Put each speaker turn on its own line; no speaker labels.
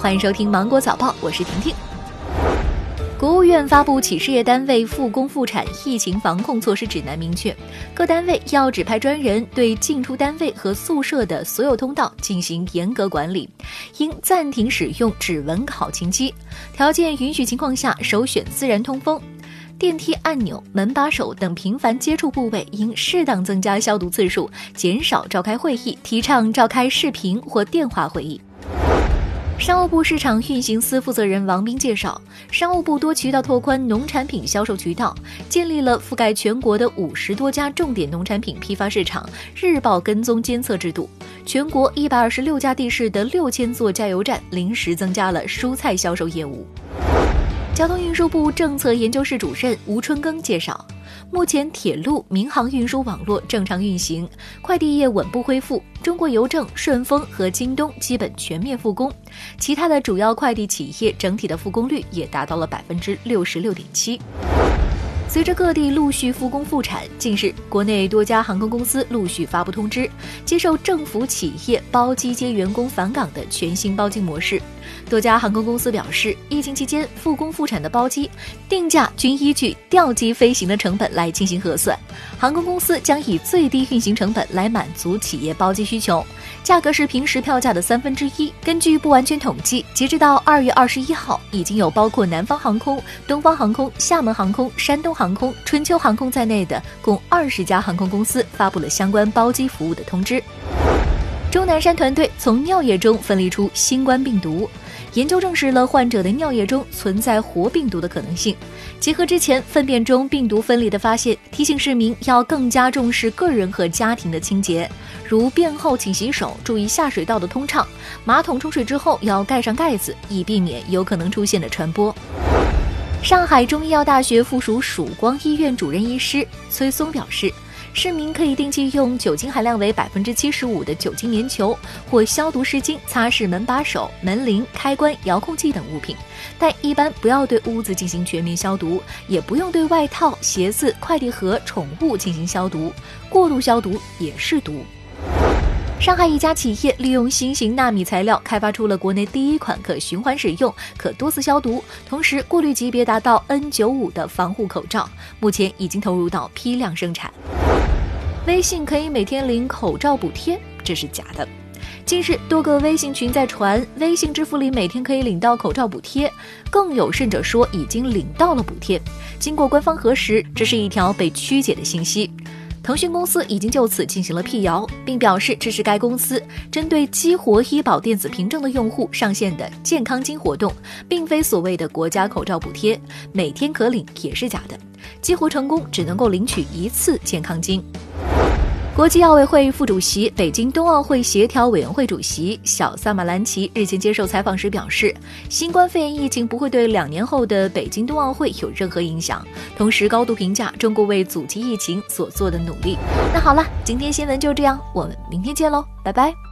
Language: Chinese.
欢迎收听《芒果早报》，我是婷婷。国务院发布《企事业单位复工复产疫情防控措施指南》，明确各单位要指派专人对进出单位和宿舍的所有通道进行严格管理，应暂停使用指纹考勤机，条件允许情况下首选自然通风。电梯按钮、门把手等频繁接触部位应适当增加消毒次数，减少召开会议，提倡召开视频或电话会议。商务部市场运行司负责人王斌介绍，商务部多渠道拓宽农产品销售渠道，建立了覆盖全国的五十多家重点农产品批发市场日报跟踪监测制度，全国一百二十六家地市的六千座加油站临时增加了蔬菜销售业务。交通运输部政策研究室主任吴春耕介绍。目前，铁路、民航运输网络正常运行，快递业稳步恢复。中国邮政、顺丰和京东基本全面复工，其他的主要快递企业整体的复工率也达到了百分之六十六点七。随着各地陆续复工复产，近日国内多家航空公司陆续发布通知，接受政府企业包机接员工返岗的全新包机模式。多家航空公司表示，疫情期间复工复产的包机定价均依据调机飞行的成本来进行核算，航空公司将以最低运行成本来满足企业包机需求，价格是平时票价的三分之一。根据不完全统计，截止到二月二十一号，已经有包括南方航空、东方航空、厦门航空、山东。航空、春秋航空在内的共二十家航空公司发布了相关包机服务的通知。钟南山团队从尿液中分离出新冠病毒，研究证实了患者的尿液中存在活病毒的可能性。结合之前粪便中病毒分离的发现，提醒市民要更加重视个人和家庭的清洁，如便后请洗手，注意下水道的通畅，马桶冲水之后要盖上盖子，以避免有可能出现的传播。上海中医药大学附属曙光医院主任医师崔松表示，市民可以定期用酒精含量为百分之七十五的酒精棉球或消毒湿巾擦拭门把手、门铃、开关、遥控器等物品，但一般不要对屋子进行全面消毒，也不用对外套、鞋子、快递盒、宠物进行消毒，过度消毒也是毒。上海一家企业利用新型纳米材料开发出了国内第一款可循环使用、可多次消毒，同时过滤级别达到 N95 的防护口罩，目前已经投入到批量生产。微信可以每天领口罩补贴，这是假的。近日，多个微信群在传微信支付里每天可以领到口罩补贴，更有甚者说已经领到了补贴。经过官方核实，这是一条被曲解的信息。腾讯公司已经就此进行了辟谣，并表示这是该公司针对激活医保电子凭证的用户上线的健康金活动，并非所谓的国家口罩补贴，每天可领也是假的。激活成功只能够领取一次健康金。国际奥委会副主席、北京冬奥会协调委员会主席小萨马兰奇日前接受采访时表示，新冠肺炎疫情不会对两年后的北京冬奥会有任何影响，同时高度评价中国为阻击疫情所做的努力。那好了，今天新闻就这样，我们明天见喽，拜拜。